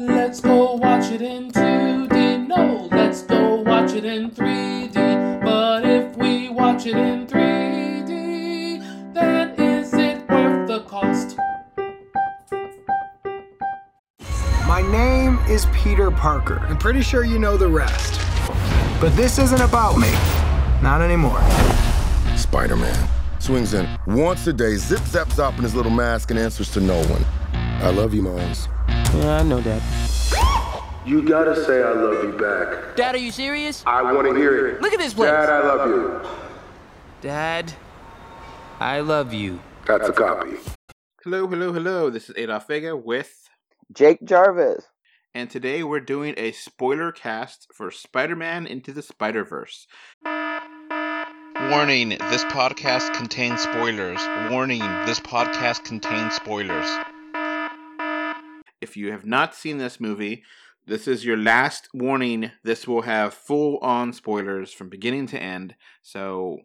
Let's go watch it in 2D. No, let's go watch it in 3D. But if we watch it in 3D, then is it worth the cost? My name is Peter Parker. I'm pretty sure you know the rest. But this isn't about me. Not anymore. Spider Man swings in once a day, zip zap zop in his little mask, and answers to no one. I love you, Miles. Yeah, I know that. You gotta say I love you back. Dad, are you serious? I wanna hear it. Look at this place. Dad, I love you. Dad, I love you. That's a copy. Hello, hello, hello. This is Adolf Vega with, Jake Jarvis. and today we're doing a spoiler cast for Spider Man Into the Spider Verse. Warning, this podcast contains spoilers. Warning, this podcast contains spoilers. If you have not seen this movie, this is your last warning. This will have full on spoilers from beginning to end. So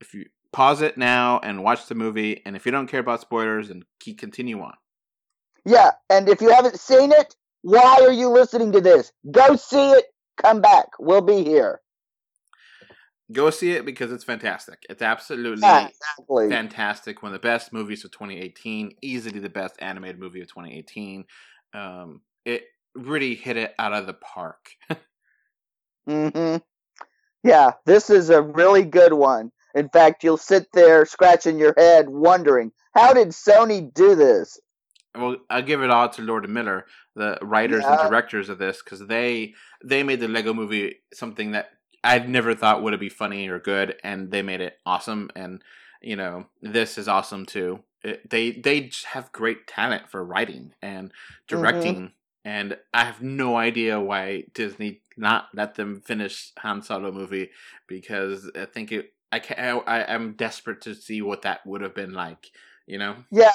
if you pause it now and watch the movie, and if you don't care about spoilers, then keep continue on. Yeah, and if you haven't seen it, why are you listening to this? Go see it. Come back. We'll be here. Go see it because it's fantastic. It's absolutely Yeah, exactly. fantastic. One of the best movies of 2018. Easily the best animated movie of 2018. Um, it really hit it out of the park. hmm Yeah, this is a really good one. In fact, you'll sit there scratching your head wondering, how did Sony do this? well, I'll give it all to Lord and Miller, the writers Yeah. and directors of this, because they they made the Lego Movie something that I never thought would it be funny or good, and they made it awesome. And you know, this is awesome too. It, they they have great talent for writing and mm-hmm. directing, and I have no idea why Disney not let them finish Han Solo movie because I think it. I can I, I'm desperate to see what that would have been like. You know, Yeah,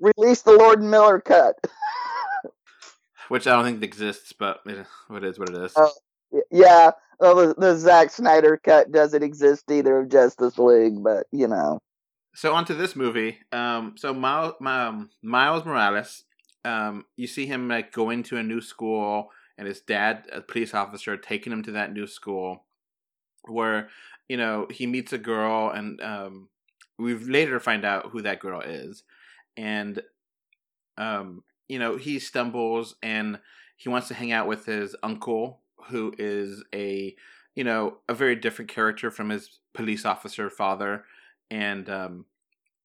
release the Lord and Miller cut. which I don't think exists, but eh, it, it is what it is. Oh. Yeah, well, the, the Zack Snyder cut doesn't exist either of Justice League, but you know. So onto this movie. Um, so Miles, um, Miles Morales, um, you see him like go into a new school, and his dad, a police officer, taking him to that new school, where you know he meets a girl, and um, we later find out who that girl is, and um, you know he stumbles and he wants to hang out with his uncle, who is a you know a very different character from his police officer father and um,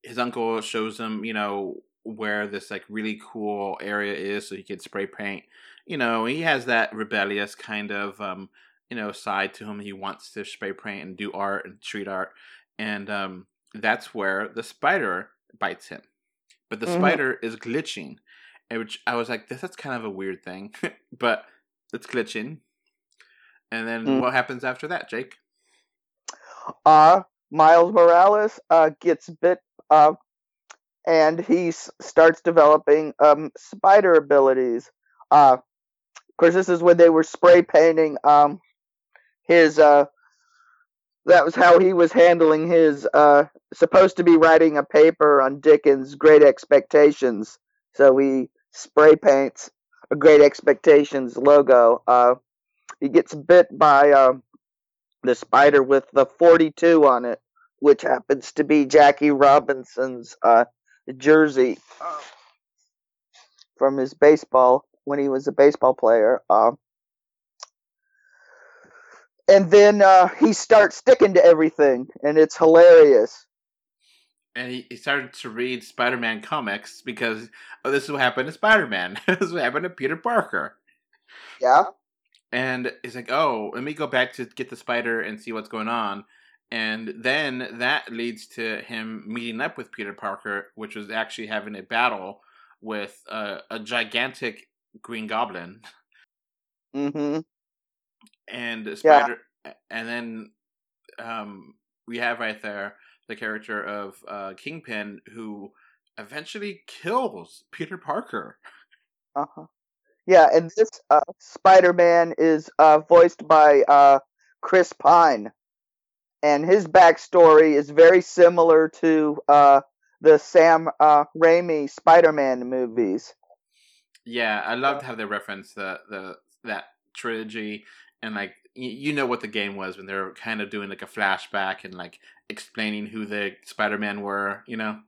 his uncle shows him, you know, where this like really cool area is, so he can spray paint. You know, he has that rebellious kind of, um, you know, side to him. He wants to spray paint and do art and street art, and um, that's where the spider bites him. But the Mhm. spider is glitching, and which I was like, this that's kind of a weird thing, but it's glitching. And then Mm. what happens after that, Jake? uh Miles Morales uh gets bit uh and he s- starts developing um spider abilities. Uh of course this is when they were spray painting um his uh that was how he was handling his uh supposed to be writing a paper on Dickens' Great Expectations. So he spray paints a Great Expectations logo. Uh he gets bit by um the spider with the 42 on it, which happens to be Jackie Robinson's uh, jersey uh, from his baseball when he was a baseball player. Uh, and then uh, he starts sticking to everything, and it's hilarious. and he, he started to read Spider-Man comics because oh, this is what happened to Spider-Man. this is what happened to Peter Parker. Yeah. And he's like, "Oh, let me go back to get the spider and see what's going on." And then that leads to him meeting up with Peter Parker, which was actually having a battle with uh, a gigantic Green Goblin Mm-hmm. and the Yeah. spider. And then um, we have right there the character of uh, Kingpin, who eventually kills Peter Parker. Uh huh. Yeah, and this uh, Spider-Man is uh, voiced by uh, Chris Pine, and his backstory is very similar to uh, the Sam uh, Raimi Spider-Man movies. Yeah, I loved how they referenced the the that trilogy and like you know what the game was when they're kind of doing like a flashback and like explaining who the Spider-Man were, you know.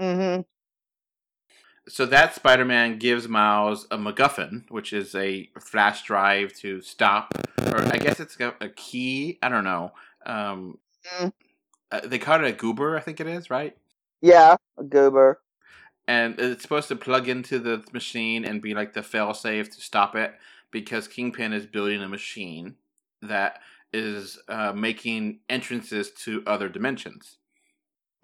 Mm-hmm. So that Spider-Man gives Miles a MacGuffin, which is a flash drive to stop, or I guess it's a, a key. I don't know. Um, Mm. uh, they call it a goober, I think it is, right? Yeah, a goober. and it's supposed to plug into the machine and be like the failsafe to stop it because Kingpin is building a machine that is uh, making entrances to other dimensions.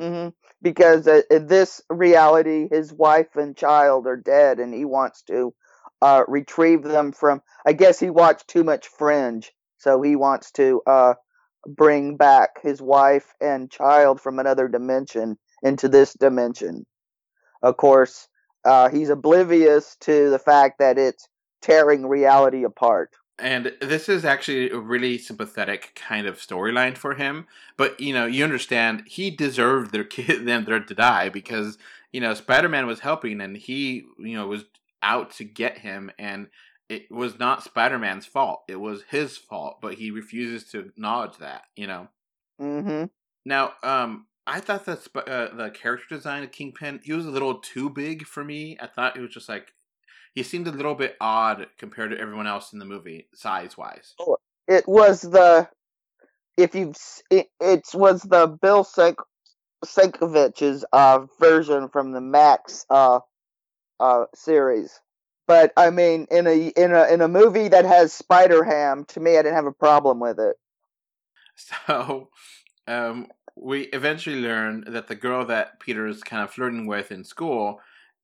Hmm Because uh, in this reality, his wife and child are dead, and he wants to uh, retrieve them from. I guess he watched too much Fringe, so he wants to uh, bring back his wife and child from another dimension into this dimension. Of course, uh, he's oblivious to the fact that it's tearing reality apart. And this is actually a really sympathetic kind of storyline for him. But you know, you understand he deserved their kid them to die because you know Spider Man was helping and he you know was out to get him and it was not Spider Man's fault. It was his fault, but he refuses to acknowledge that. You know. hmm Now, um, I thought that uh, the character design of Kingpin he was a little too big for me. I thought it was just like he seemed a little bit odd compared to everyone else in the movie, size wise. It was the if you it, it was the Bill Sink, Sienkiewicz's uh, version from the Max uh, uh, series. But I mean, in a in a in a movie that has Spider Ham, to me, I didn't have a problem with it. So, um, we eventually learn that the girl that Peter is kind of flirting with in school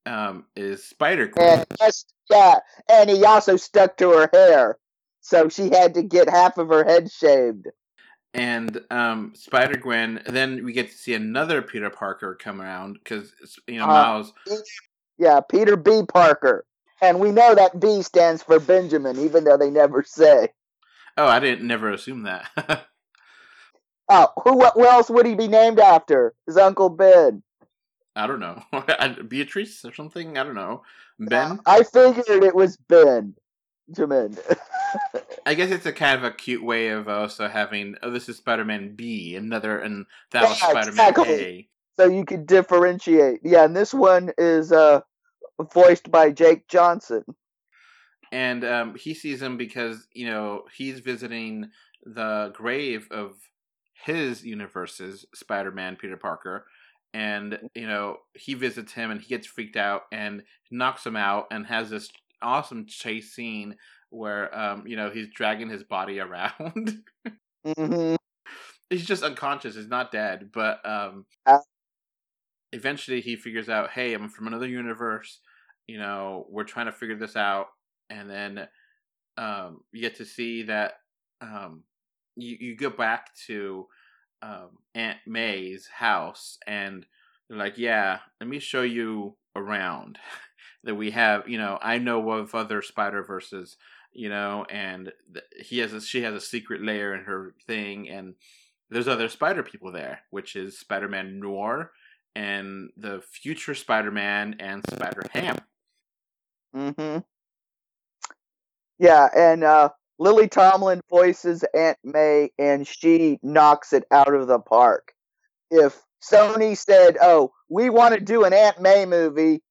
um, is Spider Gwen. And yeah, and he also stuck to her hair, so she had to get half of her head shaved. And um, Spider Gwen. Then we get to see another Peter Parker come around because you know Uh, Miles. Yeah, Peter B. Parker, and we know that B stands for Benjamin, even though they never say. Oh, I didn't never assume that. Oh, who what else would he be named after? His Uncle Ben. I don't know. Beatrice or something. I don't know. Ben. I figured it was Ben. Benjamin. I guess it's a kind of a cute way of also having. Oh, this is Spider-Man B, another, and that was Spider-Man exactly. A. so you could differentiate. Yeah, and this one is uh voiced by Jake Johnson. and um, he sees him because you know he's visiting the grave of his universe's Spider-Man, Peter Parker, and you know he visits him and he gets freaked out and knocks him out and has this awesome chase scene where um, you know he's dragging his body around. hmm he's just unconscious. He's not dead, but um, Uh. eventually he figures out, hey, I'm from another universe. You know, we're trying to figure this out, and then um, you get to see that um, you you go back to um, Aunt May's house, and they're like, yeah, let me show you around. that we have, you know, I know of other Spider Verses, you know, and he has a she has a secret layer in her thing, and there's other Spider people there, which is Spider Man Noir and the future Spider Man and Spider Ham. hmm Yeah, and uh Lily Tomlin voices Aunt May and she knocks it out of the park. If Sony said, "Oh, we want to do an Aunt May movie,"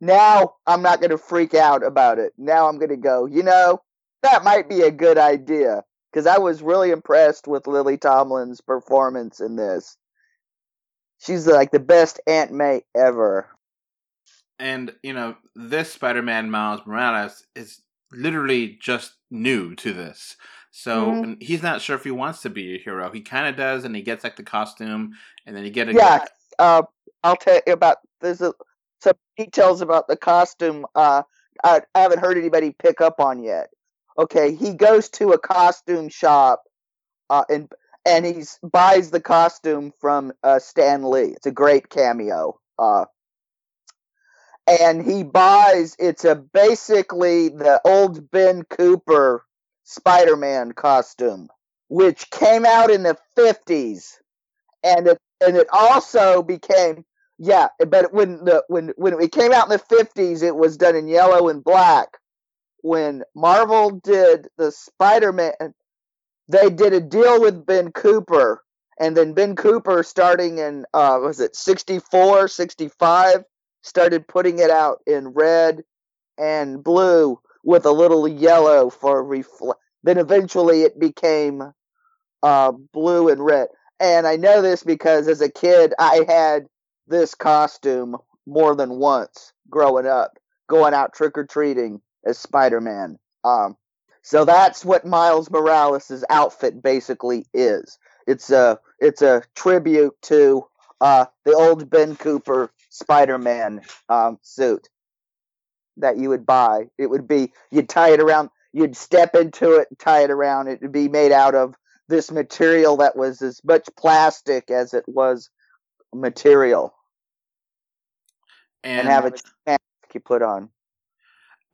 now I'm not going to freak out about it. Now I'm going to go, you know, that might be a good idea because I was really impressed with Lily Tomlin's performance in this. She's like the best Aunt May ever. And you know, this Spider Man Miles Morales is literally just new to this. So Mhm. he's not sure if he wants to be a hero. He kind of does, and he gets like the costume, and then you get a Yeah, uh, I'll tell you about there's a, some details about the costume. Uh, I, I haven't heard anybody pick up on yet. Okay, he goes to a costume shop, uh, and and he buys the costume from uh, Stan Lee. It's a great cameo. Uh, and he buys it's a basically the old Ben Cooper Spider-Man costume, which came out in the fifties, and it and it also became yeah, but when the when when it came out in the fifties, it was done in yellow and black. When Marvel did the Spider Man, they did a deal with Ben Cooper, and then Ben Cooper, starting in uh, was it 64, 65, started putting it out in red and blue with a little yellow for reflect. Then eventually it became uh, blue and red. And I know this because as a kid, I had this costume more than once growing up, going out trick or treating as Spider Man. Um, so that's what Miles Morales' outfit basically is. It's a it's a tribute to uh, the old Ben Cooper Spider Man um, suit that you would buy. It would be you'd tie it around, you'd step into it, tie it around. It would be made out of this material that was as much plastic as it was material, and, And, have a mask you put on.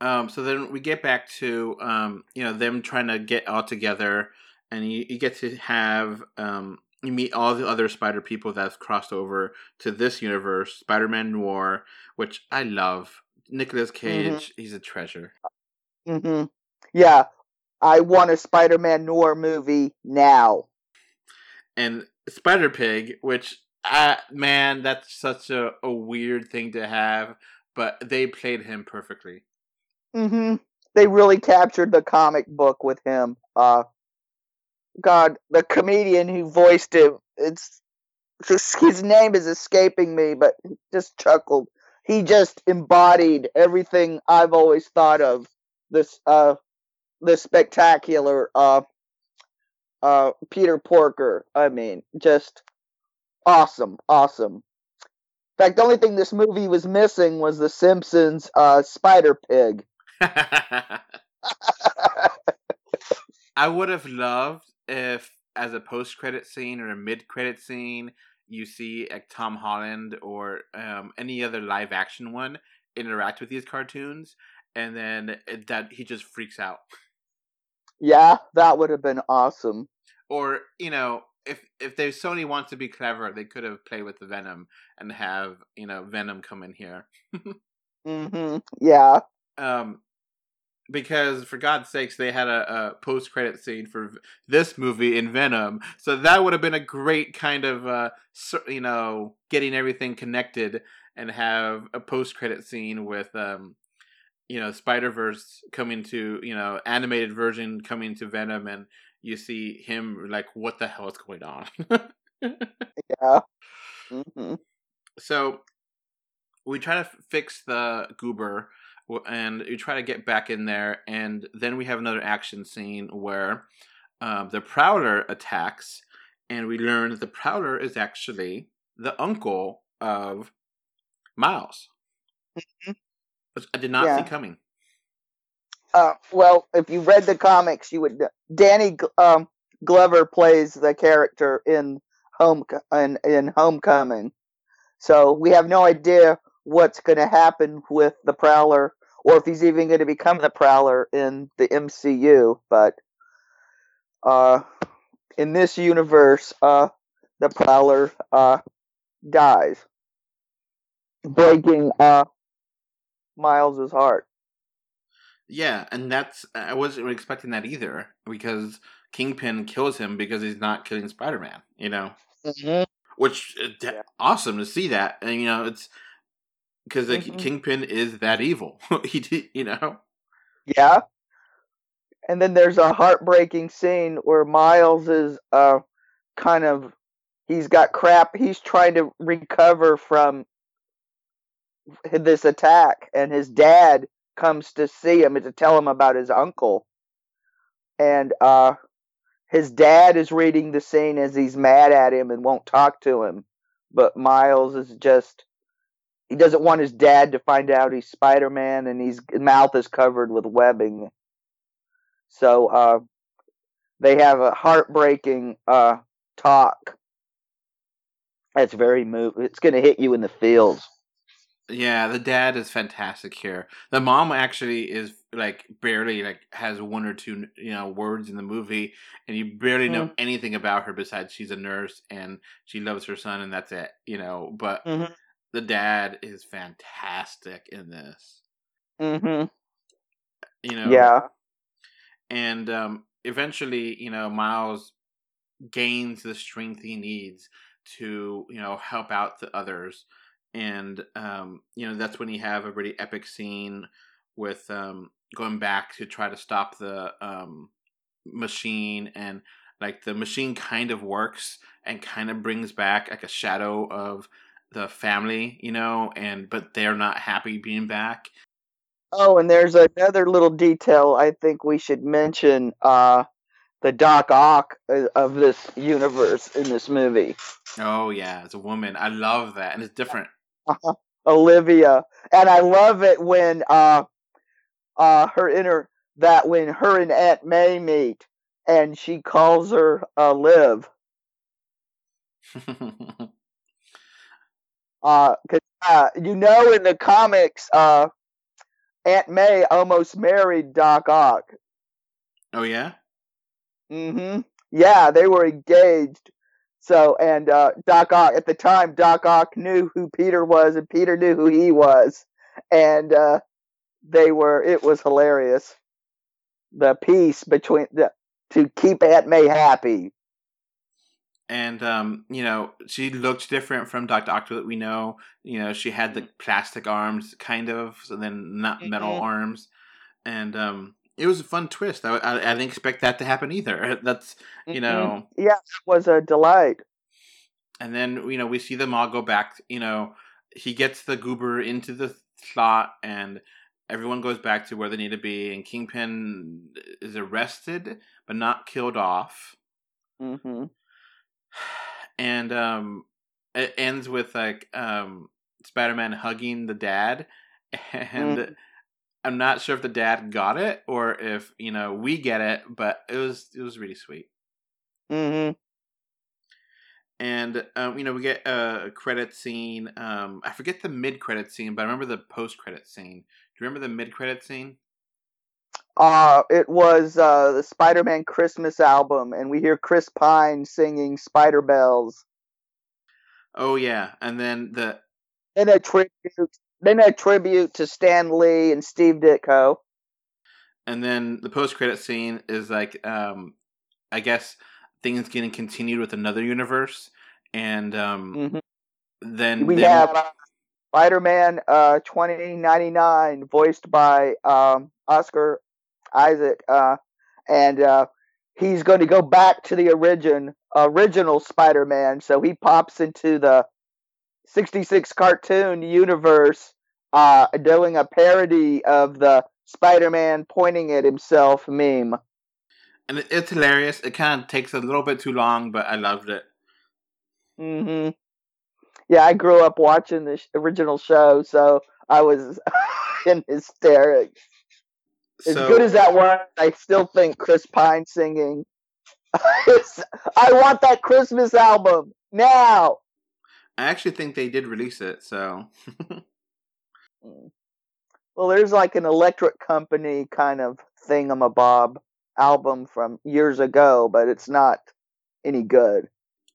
um, so then we get back to um, you know them trying to get all together, and you, you get to have um, you meet all the other Spider people that have crossed over to this universe, Spider Man Noir, which I love. Nicolas Cage, he's a treasure. hmm Yeah, I want a Spider-Man Noir movie now. and Spider Pig, which uh, man, that's such a, a weird thing to have, but they played him perfectly. hmm They really captured the comic book with him. Uh, God, the comedian who voiced him, it's just his name is escaping me, but just chuckled. He just embodied everything I've always thought of this uh this spectacular uh uh Peter Porker. I mean, just awesome, awesome. In fact, the only thing this movie was missing was the Simpsons uh Spider Pig. I would have loved if, as a post credit scene or a mid credit scene, you see like Tom Holland or um, any other live action one interact with these cartoons, and then that he just freaks out. Yeah, that would have been awesome. Or you know, if if they Sony wants to be clever, they could have played with the Venom and have you know Venom come in here. hmm Yeah. um, because for God's sakes, they had a, a post credit scene for this movie in Venom, so that would have been a great kind of uh, you know getting everything connected and have a post credit scene with um, you know Spider Verse coming to you know animated version coming to Venom, and you see him like, what the hell is going on? Yeah. hmm so we try to fix the goober and we try to get back in there and then we have another action scene where um, the prowler attacks and we learn that the prowler is actually the uncle of miles which i did not Yeah. see coming Uh, well, if you read the comics, you would. Danny um, Glover plays the character in Home in, in Homecoming, so we have no idea what's going to happen with the Prowler, or if he's even going to become the Prowler in the MCU. But uh, in this universe, uh, the Prowler uh, dies, breaking uh, Miles's heart. yeah and that's i wasn't expecting that either because kingpin kills him because he's not killing spider-man you know Mm-hmm. which uh, Yeah. awesome to see that and you know it's because like Mhm. kingpin is that evil he did you know Yeah. And then there's a heartbreaking scene where Miles is uh kind of he's got crap he's trying to recover from this attack and his dad comes to see him and to tell him about his uncle. And uh his dad is reading the scene as he's mad at him and won't talk to him. But Miles is just he doesn't want his dad to find out he's Spider-Man and his mouth is covered with webbing. So uh they have a heartbreaking uh talk. That's very move. It's going to hit you in the feels. yeah the dad is fantastic here the mom actually is like barely like has one or two you know words in the movie and you barely know anything about her besides she's a nurse and she loves her son and that's it you know but Mhm. The dad is fantastic in this. Mm-hmm. You know, Yeah. and um, eventually, you know, Miles gains the strength he needs to, you know, help out the others, and um, you know that's when you have a really epic scene with um, going back to try to stop the um, machine, and like the machine kind of works and kind of brings back like a shadow of the family, you know, and but they're not happy being back. Oh, and there's another little detail I think we should mention. Uh, the Doc Ock uh, of this universe in this movie, Oh yeah, as a woman, I love that, and it's different. Olivia, and I love it when uh, uh, her inner that when her and Aunt May meet, and she calls her uh, Liv. Uh, 'cause, uh, you know, in the comics, uh, Aunt May almost married Doc Ock. oh yeah. hmm Yeah, they were engaged. So, and uh, Doc Ock at the time, Doc Ock knew who Peter was, and Peter knew who he was, and uh, they were. It was hilarious. The peace between the to keep Aunt May happy. And um, you know she looked different from Doctor Octo that we know. You know she had the plastic arms, kind of, so then not metal Mhm. arms, and um, it was a fun twist. I, I, I didn't expect that to happen either. That's you Mhm. know, Yeah, it was a delight. and then you know we see them all go back. You know he gets the goober into the slot, and everyone goes back to where they need to be. And Kingpin is arrested but not killed off. hmm and um it ends with like um spider-man hugging the dad and Mm. i'm not sure if the dad got it or if you know we get it but it was it was really sweet Mm-hmm. and um you know we get a credit scene um i forget the mid-credit scene but i remember the post-credit scene do you remember the mid-credit scene Uh, it was uh, the Spider-Man Christmas album, and we hear Chris Pine singing "Spider Bells." oh yeah and then the Then a tribute, then a tribute to Stan Lee and Steve Ditko. and then the post-credit scene is like um i guess things getting continued with another universe and um Mhm. then We then- have uh, Spider-Man uh, 2099, voiced by um, Oscar Isaac, uh, and uh, he's going to go back to the origin original Spider-Man. So he pops into the 66 cartoon universe, uh, doing a parody of the Spider-Man pointing at himself meme. and it's hilarious it kind of takes a little bit too long but i loved it hmm Yeah, I grew up watching the original show, so I was in hysterics. As so good as that was, I still think Chris Pine singing. I want that Christmas album now. i actually think they did release it so Well, there's like an electric company kind of thingamabob album from years ago, but it's not any good.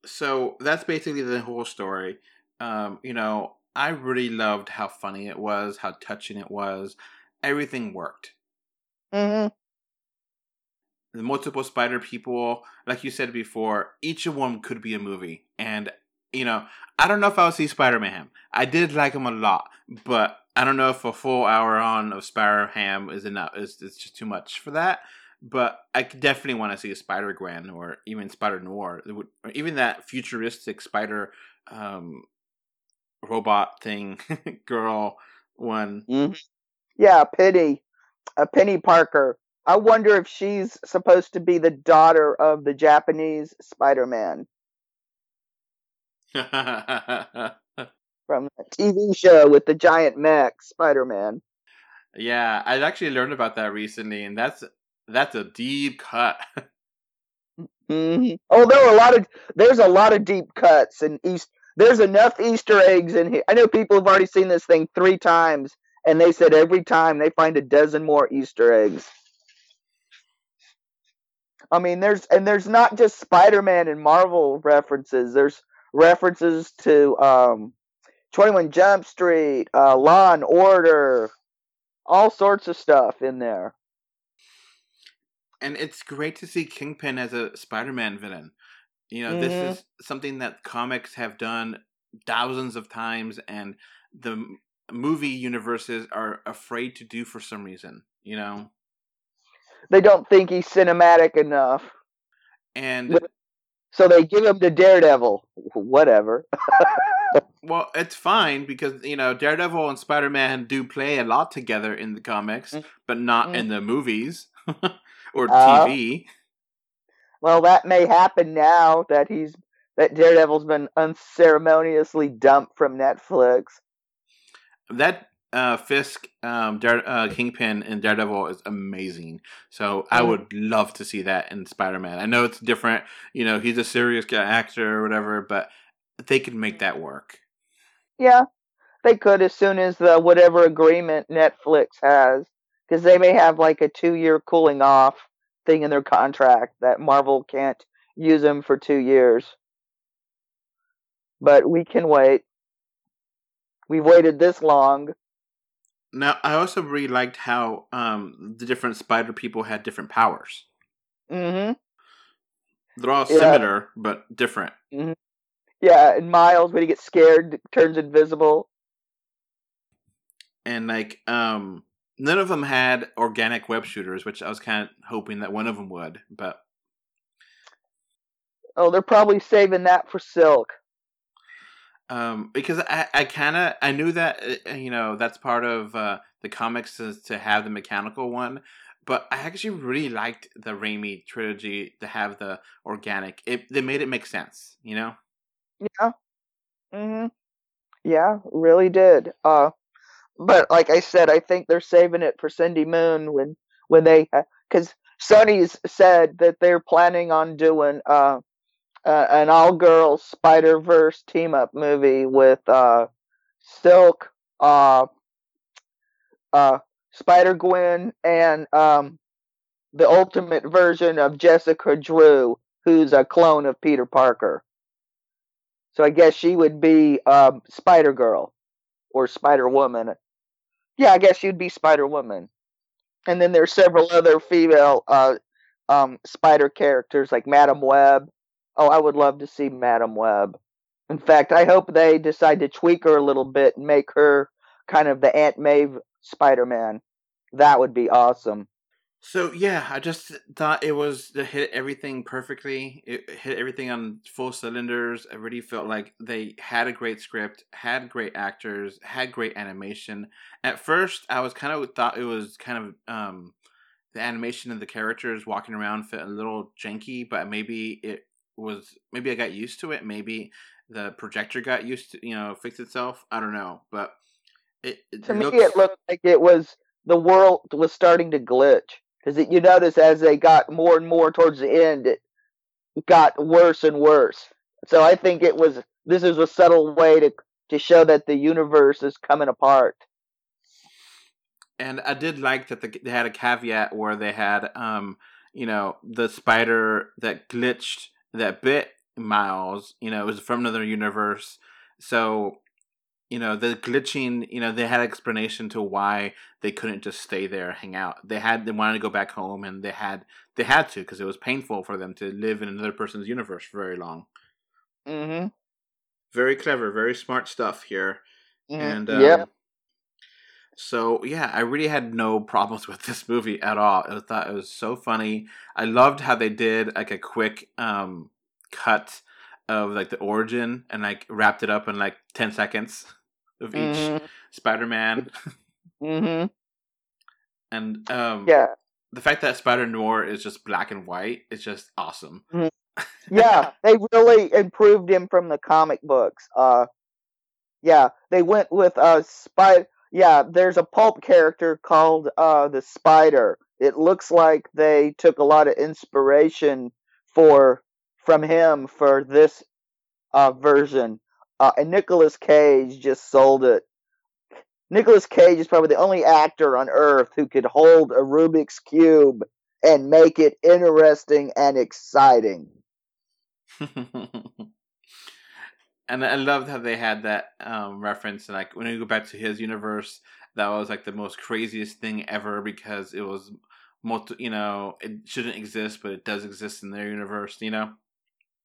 so that's basically the whole story um you know i really loved how funny it was how touching it was everything worked hmm the multiple spider people like you said before each of them could be a movie. And you know i don't know if i'll see spider-man. I did like him a lot but i don't know if a full hour on of spider-ham is enough is it's just too much for that. But i definitely want to see a spider-gwen or even spider noir would- or even that futuristic spider um robot thing girl one. Hmm Yeah, Penny, uh, Penny Parker. I wonder if she's supposed to be the daughter of the Japanese Spider-Man from the TV show with the giant mech Spider-Man. Yeah, I actually learned about that recently, and that's that's a deep cut. hmm Oh, there were a lot of there's a lot of deep cuts and East. There's enough Easter eggs in here. I know people have already seen this thing three times, and they said every time they find a dozen more Easter eggs. I mean, there's and there's not just Spider-Man and Marvel references. There's references to um, Twenty One Jump Street, uh, Law and Order, all sorts of stuff in there. And it's great to see Kingpin as a Spider-Man villain. You know, Mhm. this is something that comics have done thousands of times, and the movie universes are afraid to do for some reason. You know, They don't think he's cinematic enough, and so they give him to Daredevil. Whatever. Well, it's fine because you know Daredevil and Spider Man do play a lot together in the comics, Mm. but not Mm. in the movies or Uh, TV. Well, that may happen now that he's that Daredevil's been unceremoniously dumped from Netflix. That uh, Fisk, um, Dare, uh, Kingpin, and Daredevil is amazing. So I Mm. would love to see that in Spider Man. I know it's different. You know, he's a serious guy, actor or whatever, but they could make that work. Yeah, they could as soon as the whatever agreement Netflix has, because they may have like a two-year cooling off thing in their contract that Marvel can't use them for two years. But we can wait. We've waited this long. Now, I also really liked how um, the different Spider people had different powers. Mm hmm They're all Yeah. similar, but different. Yeah, and Miles, when he gets scared, turns invisible. and like um none of them had organic web shooters which i was kind of hoping that one of them would but Oh, they're probably saving that for Silk. Um because i i kind of i knew that uh, you know that's part of uh the comics is to have the mechanical one but i actually really liked the Raimi trilogy to have the organic it they made it make sense you know Yeah. hmm Yeah, really did. Uh, but like I said, I think they're saving it for Cindy Moon when when they because Sony's said that they're planning on doing uh, uh an all girls Spider Verse team up movie with uh Silk, uh, uh Spider Gwen, and um the ultimate version of Jessica Drew, who's a clone of Peter Parker. So I guess she would be um, Spider Girl or Spider Woman. Yeah, I guess she'd be Spider Woman. And then there's several other female uh, um, Spider characters like Madame Web. Oh, I would love to see Madame Web. In fact, I hope they decide to tweak her a little bit and make her kind of the Aunt Maeve Spider Man. That would be awesome. So yeah, I just thought it was it hit everything perfectly. It hit everything on full cylinders. I really felt like they had a great script, had great actors, had great animation. At first, I was kind of thought it was kind of um, the animation of the characters walking around felt a little janky, but maybe it was maybe I got used to it. Maybe the projector got used to you know fixed itself. I don't know, but it, it To me, it looked like it was the world was starting to glitch because you notice as they got more and more towards the end, it got worse and worse. So I think it was this is a subtle way to to show that the universe is coming apart. and I did like that the, they had a caveat where they had, um, you know, the spider that glitched that bit Miles. You know, it was from another universe. So, you know, the glitching. You know, they had explanation to why they couldn't just stay there, hang out. They had they wanted to go back home, and they had they had to because it was painful for them to live in another person's universe for very long. Mm-hmm. Very clever, very smart stuff here. And um, yep. So yeah, I really had no problems with this movie at all. I thought it was so funny. I loved how they did like a quick um cut of like the origin and like wrapped it up in like ten seconds of each Mhm. Spider-Man. Mm-hmm. and um Yeah. the fact that Spider Noir is just black and white is just awesome. yeah, they really improved him from the comic books. Uh, yeah, they went with uh spider. Yeah, there's a pulp character called uh the Spider. It looks like they took a lot of inspiration for from him for this uh version. Uh, and Nicolas Cage just sold it. Nicolas Cage is probably the only actor on earth who could hold a Rubik's cube and make it interesting and exciting. and I loved how they had that um, reference. And like when you go back to his universe, that was like the most craziest thing ever because it was multi. You know, it shouldn't exist, but it does exist in their universe. You know.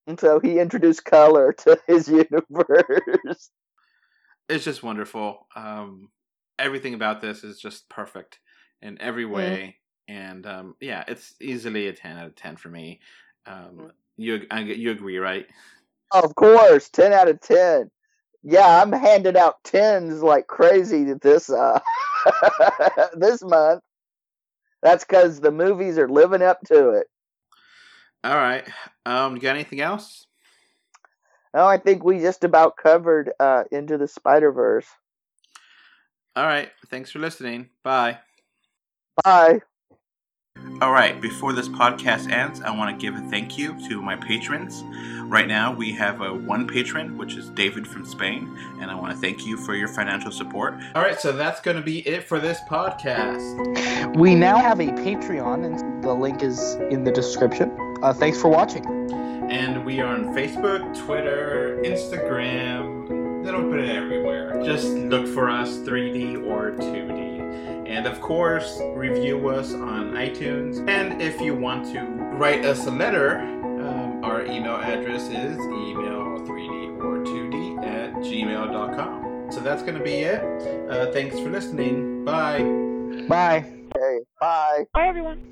And so he introduced color to his universe. It's just wonderful. Um, everything about this is just perfect in every way, mm. and um, yeah, it's easily a ten out of ten for me. Um, mm. You I, you agree, right? Of course, ten out of ten. Yeah, I'm handing out tens like crazy this uh this month. That's because the movies are living up to it. All right. Um, you got anything else? No, I think we just about covered uh, into the Spider Verse. All right. Thanks for listening. Bye. Bye. All right, before this podcast ends, I want to give a thank you to my patrons. Right now, we have a one patron, which is David from Spain, and I want to thank you for your financial support. All right, so that's going to be it for this podcast. We now have a Patreon, and the link is in the description. Uh, thanks for watching. And we are on Facebook, Twitter, Instagram, little bit everywhere. Just look for us 3D or 2D. And of course, review us on iTunes. And if you want to write us a letter, um, our email address is email3d or 2d at gmail.com. So that's going to be it. Uh, thanks for listening. Bye. Bye. Okay, bye. Bye, everyone.